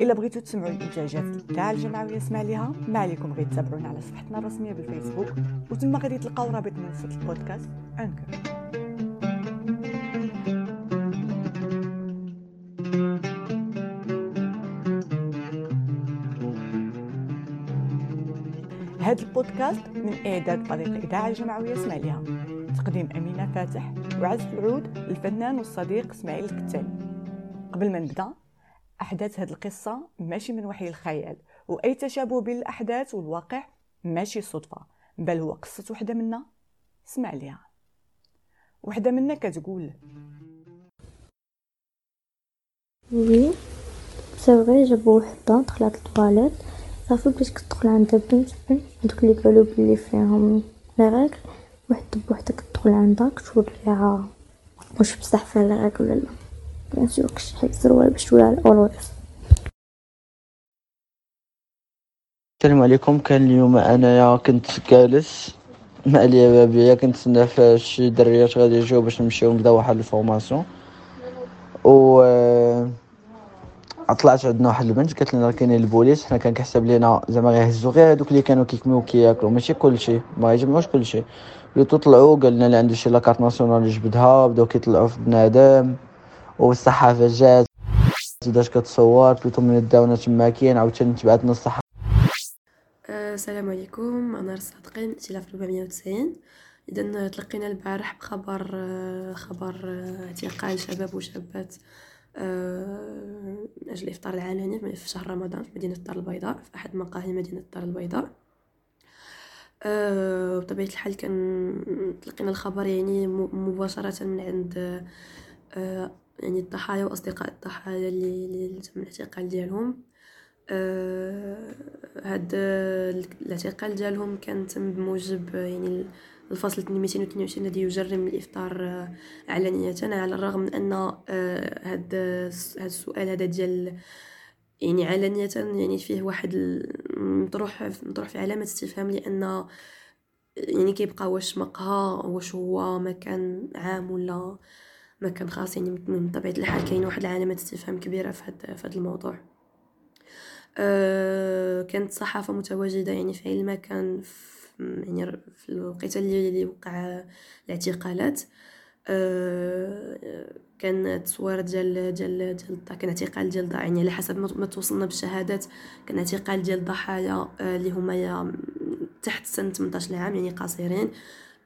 إلا بغيتو تسمعوا الإنتاجات تاع الجمعويه اسمع ليها ما عليكم غير تتابعونا على صفحتنا الرسمية بالفيسبوك وتما غادي تلقاو رابط منصه البودكاست أنكر. هذا البودكاست من إعداد فريق إذاعة الجمعويه اسمع ليها. تقديم أمينة فاتح وعزف العود الفنان والصديق إسماعيل الكتاني قبل ما نبدأ أحداث هذه القصة ماشي من وحي الخيال وأي تشابه بين الاحداث والواقع ماشي صدفة بل هو قصة وحدة منا. اسمع ليها. وحدة منا كتقول وي صافي جابو وحده دخلت للطواليت صافي بدات كتدخل عندها بنت بنت دوك اللي قالوا بلي فيهم لي واحد بوحدها كتدخل عندها كتقول ليها واش بصح فيها لي ولا لا. بيان سور كشحال الزروال باش تولي على الأول السلام عليكم. كان اليوم أنايا كنت جالس. مع اليابابيه كنتسنى في شي دريات غادي يجيو باش نمشيو نبداو واحد الفورماسيون. و طلعت عندنا واحد البنت قالت لنا كاينين البوليس حنا كان كيحسب لينا زعما غيهزو غير هذوك اللي كانوا كيكميو كياكلوا ماشي كلشي ما يجمعوش كلشي. بداو طلعوا قال لنا اللي عنده شي لاكارت ناسيونال يجبدها بداو كيطلعوا في بنادم. والصحافة جات بدات كتصور قلت من داونا تما كاين عاوتاني تبعتنا الصحافة. أه، السلام عليكم. أنا صادقين ائتلاف 490 اذا تلقينا البارح بخبر أه، خبر أه، اعتقال شباب وشابات من أجل الافطار العلني في شهر رمضان في مدينة الدار البيضاء في أحد مقاهي مدينة الدار البيضاء. بطبيعة الحال كان تلقينا الخبر يعني مباشرة من عند يعني الضحايا وأصدقاء الضحايا اللي تم الاعتقال ديالهم. آه هاد الاعتقال ديالهم كان تم بموجب يعني الفصل 222 الذي يجرم الإفطار آه، علنية على الرغم من أن آه هاد هاد السؤال هذا ديال يعني علنية يعني فيه واحد مطروح مطروح في علامة استفهام لأن يعني كيبقى واش مقهى واش هو مكان عام ولا مكان خاص يعني من طبيعة الحال كاين واحد علامة استفهام كبيرة في هذا في الموضوع. أه كانت الصحافة متواجدة يعني في أي مكان يعني في الوقيتة اللي وقع الاعتقالات. أه كان تصوير ديال ديال ديال كان اعتقال ديال يعني على حسب ما توصلنا بالشهادات كان اعتقال ديال ضحايا آه، اللي هما تحت سن 18 عام يعني قصيرين.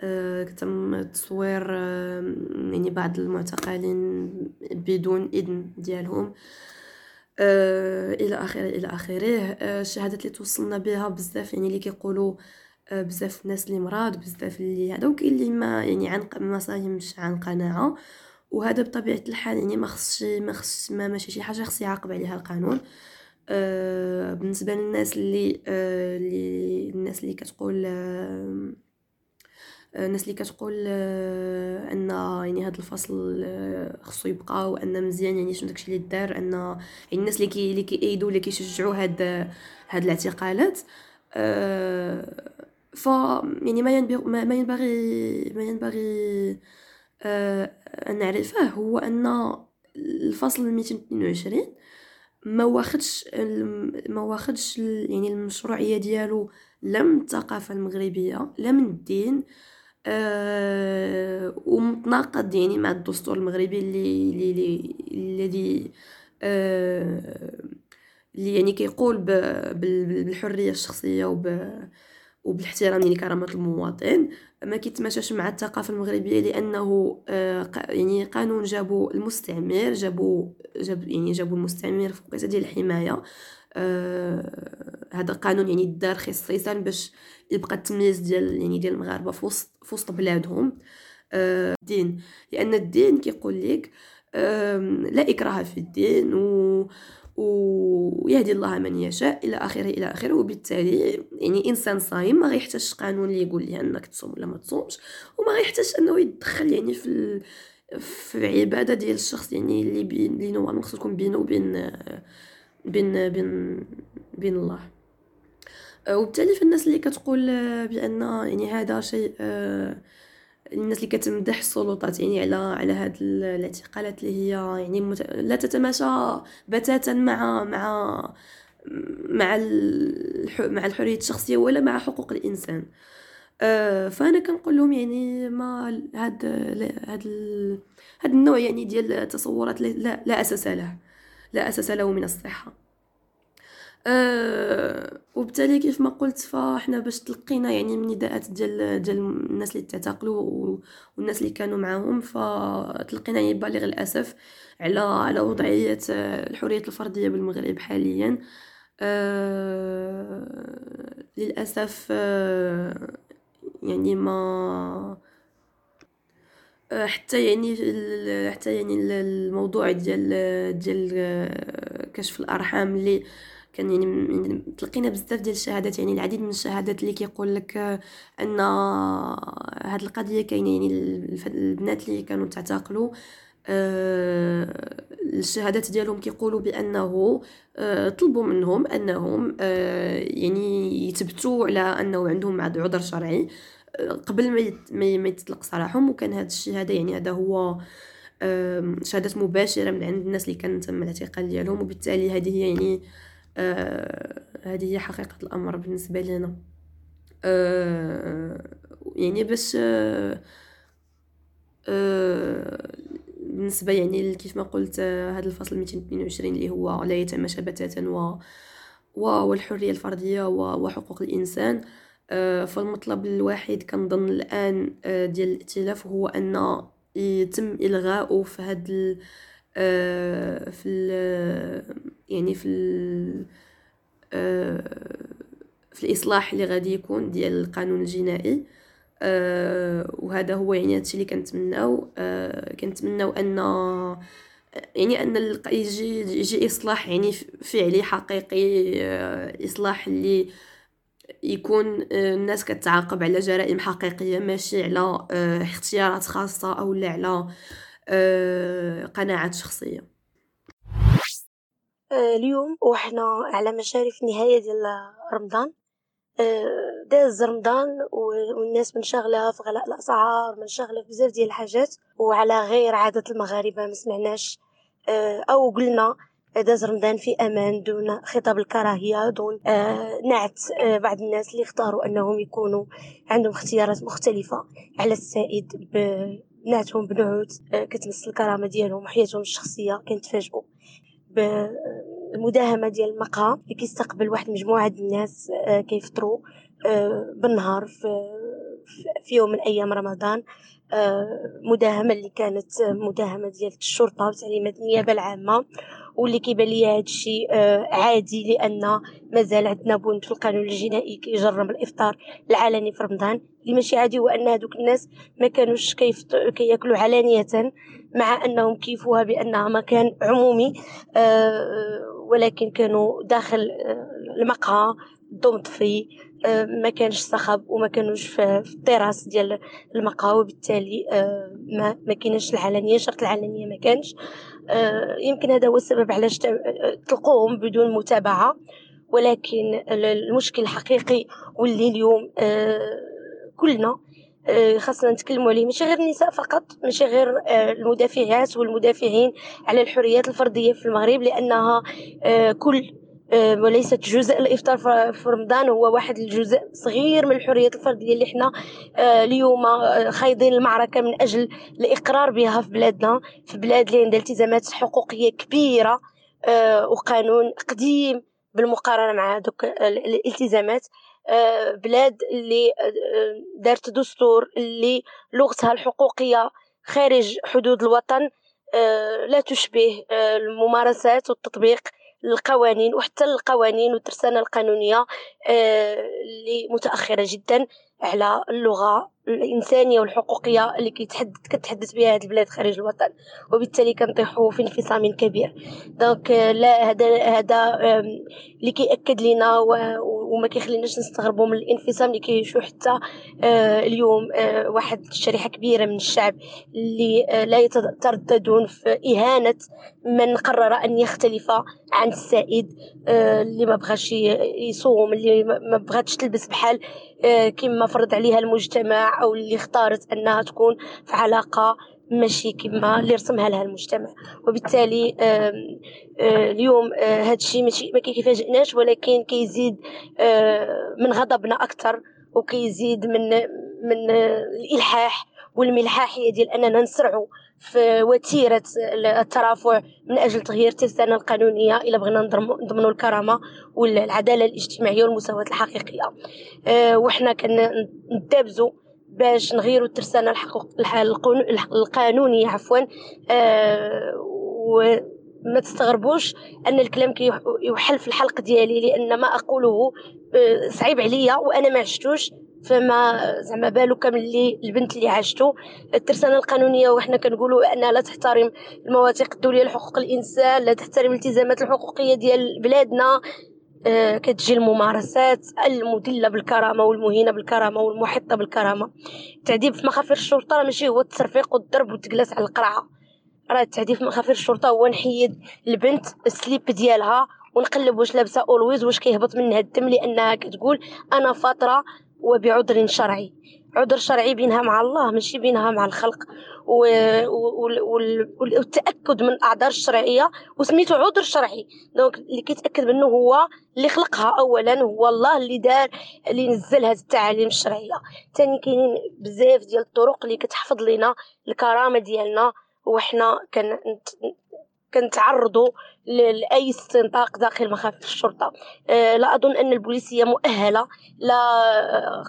آه، تم تصوير آه، يعني بعض المعتقلين بدون إذن ديالهم. إلى اخره إلى آخره. الشهادات اللي توصلنا بها بزاف يعني اللي كيقولوا بزاف الناس اللي مراد بزاف اللي هذا وكاين اللي ما يعني عن ما صايمش عن قناعة. وهذا بطبيعة الحال يعني ما خصش ما خصش ما ماشي شي حاجة خص يعاقب عليها القانون. أه بالنسبة للناس اللي أه اللي الناس اللي كتقول أه الناس اللي كتقول أه أن يعني هذا الفصل أه خصو يبقى وأن مزيان يعني شنو داكشي اللي دار أن يعني الناس اللي كي اللي كيأيدوا اللي كيشجعوا هاد هاد الاعتقالات. أه ف يعني ما ينبغي ما ينبغي ما ينبغي آه، أن نعرفه هو أن الفصل 222 ما واخدش ما واخدش يعني المشروعية ديالو لا من الثقافة المغربية لا من الدين أه ومتناقض يعني مع الدستور المغربي اللي الذي أه اللي يعني كيقول بالحرية الشخصية وب وبالاحترام يعني كرامة المواطن ما كيتماشاش مع الثقافة المغربية لأنه آه يعني قانون جابوا المستعمر جابوا جاب يعني جابوا المستعمر في وقيته ديال الحماية. آه هذا قانون يعني دار خصيصا باش يبقى التمييز ديال يعني ديال المغاربة في وسط في وسط بلادهم. آه الدين لأن الدين كيقول لك لا إكراه في الدين و ويهدي الله من يشاء إلى آخره إلى آخره. وبالتالي يعني إنسان صايم ما غيحتاجش قانون اللي يقول ليه أنك تصوم ولا ما تصومش وما غيحتاجش أنه يتدخل يعني في في العباده ديال الشخص يعني اللي بين اللي نوع خصو تكون بينه وبين بين بين بين الله. وبالتالي في الناس اللي كتقول بأن يعني هذا شيء الناس اللي كتمدح السلطات يعني على على هاد الاعتقالات اللي هي يعني مت... لا تتماشى بتاتا مع مع مع الح... مع الحرية الشخصية ولا مع حقوق الإنسان. آه فأنا كنقول لهم يعني ما هاد هاد هاد النوع يعني ديال التصورات لا, لا أساس له لا أساس له من الصحة. أه وبالتالي كيف ما قلت فاحنا باش تلقينا يعني من نداءات ديال ديال الناس اللي تعتقلوا والناس اللي كانوا معاهم فتلقينا يعني بالغ الأسف على على وضعية الحرية الفردية بالمغرب حاليا. أه للأسف أه يعني ما حتى يعني حتى يعني الموضوع ديال ديال كشف الأرحام اللي كان يعني تلقينا بزاف ديال الشهادات يعني العديد من الشهادات اللي كيقول لك أن هاد القضية كاينة يعني البنات اللي كانوا تعتقلوا آه الشهادات ديالهم كيقولوا بأنه آه طلبوا منهم أنهم آه يعني يثبتوا على أنه عندهم عذر شرعي آه قبل ما ما يتطلق سراحهم وكان هذا الشيء هذا يعني هذا هو شهادات مباشرة من عند الناس اللي كان تم الاعتقال ديالهم. وبالتالي هذه هي يعني آه هذه هي حقيقة الأمر بالنسبة لنا. آه يعني باش آه آه بالنسبة يعني كيف ما قلت هذا الفصل 222 اللي هو لا يتماشى بتاتا و والحرية الفردية وحقوق الإنسان. آه فالمطلب الواحد كنظن الآن آه ديال الائتلاف هو أن يتم إلغاؤه في آه في يعني في آه في الإصلاح اللي غادي يكون ديال القانون الجنائي. آه وهذا هو يعني هادشي اللي كنتمناو. آه كنتمناو أن يعني أن يجي يجي إصلاح يعني فعلي حقيقي. إصلاح اللي يكون الناس كتعاقب على جرائم حقيقية ماشي على اختيارات خاصة أو لا على قناعات شخصية. اليوم وحنا على مشارف نهاية ديال رمضان. آه، داز رمضان والناس منشغله في غلاء الأسعار منشغله في بزاف ديال الحاجات. وعلى غير عادة المغاربة ما سمعناش. آه، أو قلنا داز رمضان في أمان دون خطاب الكراهية دون نعت بعض الناس اللي اختاروا أنهم يكونوا عندهم اختيارات مختلفة. على السائد بناتهم بنعوت. كتمس الكرامة ديالهم وحياتهم الشخصية كنتفاجئوا. بالمداهمة ديال المقهى اللي كيستقبل واحد المجموعه ديال الناس آه، كيفطروا آه، بالنهار في يوم من أيام رمضان. آه، مداهمة اللي كانت مداهمة ديال الشرطة بتعليمات النيابة العامة. واللي كيبان لي هذا الشيء عادي لأن مازال عندنا بنت في القانون الجنائي كيجرم الإفطار العلني في رمضان. اللي ماشي عادي هو أن هذوك الناس ما كانوش كيأكلوا علانية مع أنهم كيفوها بأنها مكان عمومي آه، ولكن كانوا داخل آه، المقهى الضوء مطفي آه، ما كانش صخب وما كانوش في التراس ديال المقهى وبالتالي ما ما كاينش العلنيه شرط العلنيه ما كانش. يمكن هذا هو السبب علاش تلقوهم بدون متابعة ولكن المشكل الحقيقي واللي اليوم كلنا آه، خاصنا نتكلموا عليه. ماشي غير النساء فقط ماشي غير آه، المدافعات والمدافعين على الحريات الفردية في المغرب لأنها آه، كل وليست جزء الإفطار في رمضان هو واحد الجزء صغير من الحريات الفرديه اللي إحنا اليوم خايضين المعركة من أجل الإقرار بها في بلادنا. في بلاد اللي عندها التزامات حقوقية كبيرة وقانون قديم بالمقارنة مع دوك الالتزامات. آه، بلاد اللي آه، دارت دستور اللي لغتها الحقوقية خارج حدود الوطن آه، لا تشبه الممارسات والتطبيق القوانين وحتى القوانين والترسانة القانونية اللي متأخرة جدا على اللغة الإنسانية والحقوقية اللي كيتحدث كتحدث بها هذه البلاد خارج الوطن. وبالتالي كنطيحوا في انفصام كبير. دونك لا هذا هذا اللي كيأكد لنا وما كيخليناش نستغربوا من الانفصام اللي كيعيشوا حتى اليوم واحد شريحه كبيرة من الشعب اللي لا يترددون في إهانة من قرر أن يختلف عن السائد اللي ما بغاش يصوم اللي ما بغاتش تلبس بحال كما فرض عليها المجتمع أو اللي اختارت أنها تكون في علاقة ماشي كما اللي رسمها لها المجتمع. وبالتالي اليوم هذا الشيء ماشي ما كيفاجئناش ولكن كيزيد من غضبنا أكثر وكيزيد من من الإلحاح والملحاح هي ديال أننا نسرعوا في وتيرة الترافع من أجل تغيير الترسانة القانونية إلى بغينا نضمنوا الكرامة والعدالة الاجتماعية والمساواة الحقيقية. أه وحنا كندابزوا باش نغيروا الترسانة الحقوق القانونية عفوا. أه وما تستغربوش أن الكلام كيوحل في الحلق ديالي لأن ما أقوله أه صعيب عليا وأنا ما عشتوش. فما زعما بالك ملي البنت اللي عاشتو. الترسانة القانونية وحنا كنقولوا أنها لا تحترم المواثيق الدولية لحقوق الإنسان لا تحترم الالتزامات الحقوقية ديال بلادنا. آه كتجي الممارسات المدلة بالكرامة والمهينة بالكرامة والمحطة بالكرامة. التعذيب في مخافر الشرطة راه ماشي هو التصرفيق والضرب وتجلس على القرعة. راه التعذيب في مخافر الشرطة هو نحيد البنت السليب ديالها ونقلب واش لابسة اولويز واش كيهبط منها الدم لأنها كتقول أنا فتره وبعذر شرعي. عذر شرعي بينها مع الله ماشي بينها مع الخلق. والتأكد من الاعذار الشرعية وسميتو عذر شرعي. دونك اللي كيتأكد منه هو اللي خلقها اولا هو الله اللي دار اللي نزل هذه التعاليم الشرعية. ثاني كاينين بزاف ديال الطرق اللي كتحفظ لنا الكرامة ديالنا وحنا كن كنتعرضوا لأي استنطاق داخل مخافذ الشرطة. أه لا أظن أن البوليسية مؤهلة لا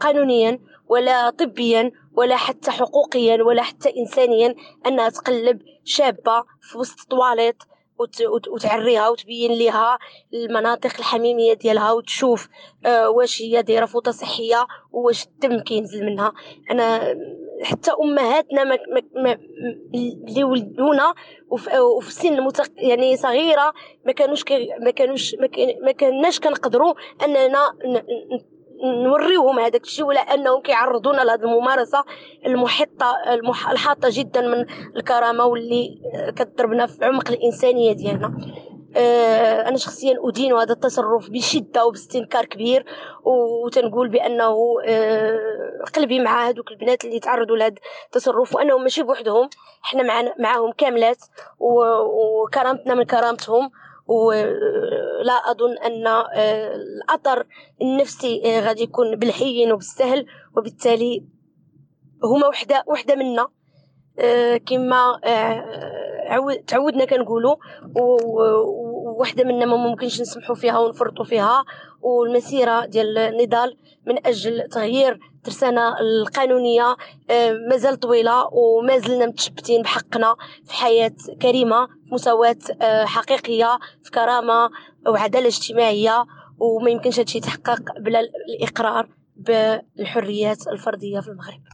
قانونيا ولا طبيا ولا حتى حقوقيا ولا حتى انسانيا انها تقلب شابة في وسط طواليت وتعريها وتبين ليها المناطق الحميمية ديالها وتشوف آه واش هي دايرة فوطه صحية واش الدم كينزل منها. أنا حتى أمهاتنا ما, ما, اللي ولدونا وفي سن متق... يعني صغيرة ما كانوش ما كانوش ما كاناش كنقدروا أننا نوريوهم هذاك الشيء ولا أنهم كيعرضونا لهذه الممارسة المحطه المح... الحاطة جدا من الكرامة واللي كتضربنا في عمق الإنسانية ديالنا. آه، أنا شخصيا أدين هذا التصرف بشدة وباستنكار كبير وتنقول بأنه آه، قلبي مع هذوك البنات اللي تعرضوا لهذا التصرف وأنهم ماشي بوحدهم حنا معنا معاهم كاملات وكرامتنا من كرامتهم ولا أظن أن آه، الاثر النفسي غادي يكون بالهين وبالسهل وبالتالي هما وحده وحدة منا. كما تعودنا كنقولوا وواحده منا ما ممكنش نسمحوا فيها ونفرطوا فيها. والمسيرة ديال النضال من أجل تغيير الترسانه القانونية آه، مازال طويلة وما زلنا متشبتين بحقنا في حياة كريمة مساواة آه، حقيقية في كرامة وعدالة اجتماعية. وما يمكنش هادشي يتحقق بلا الإقرار بالحريات الفردية في المغرب.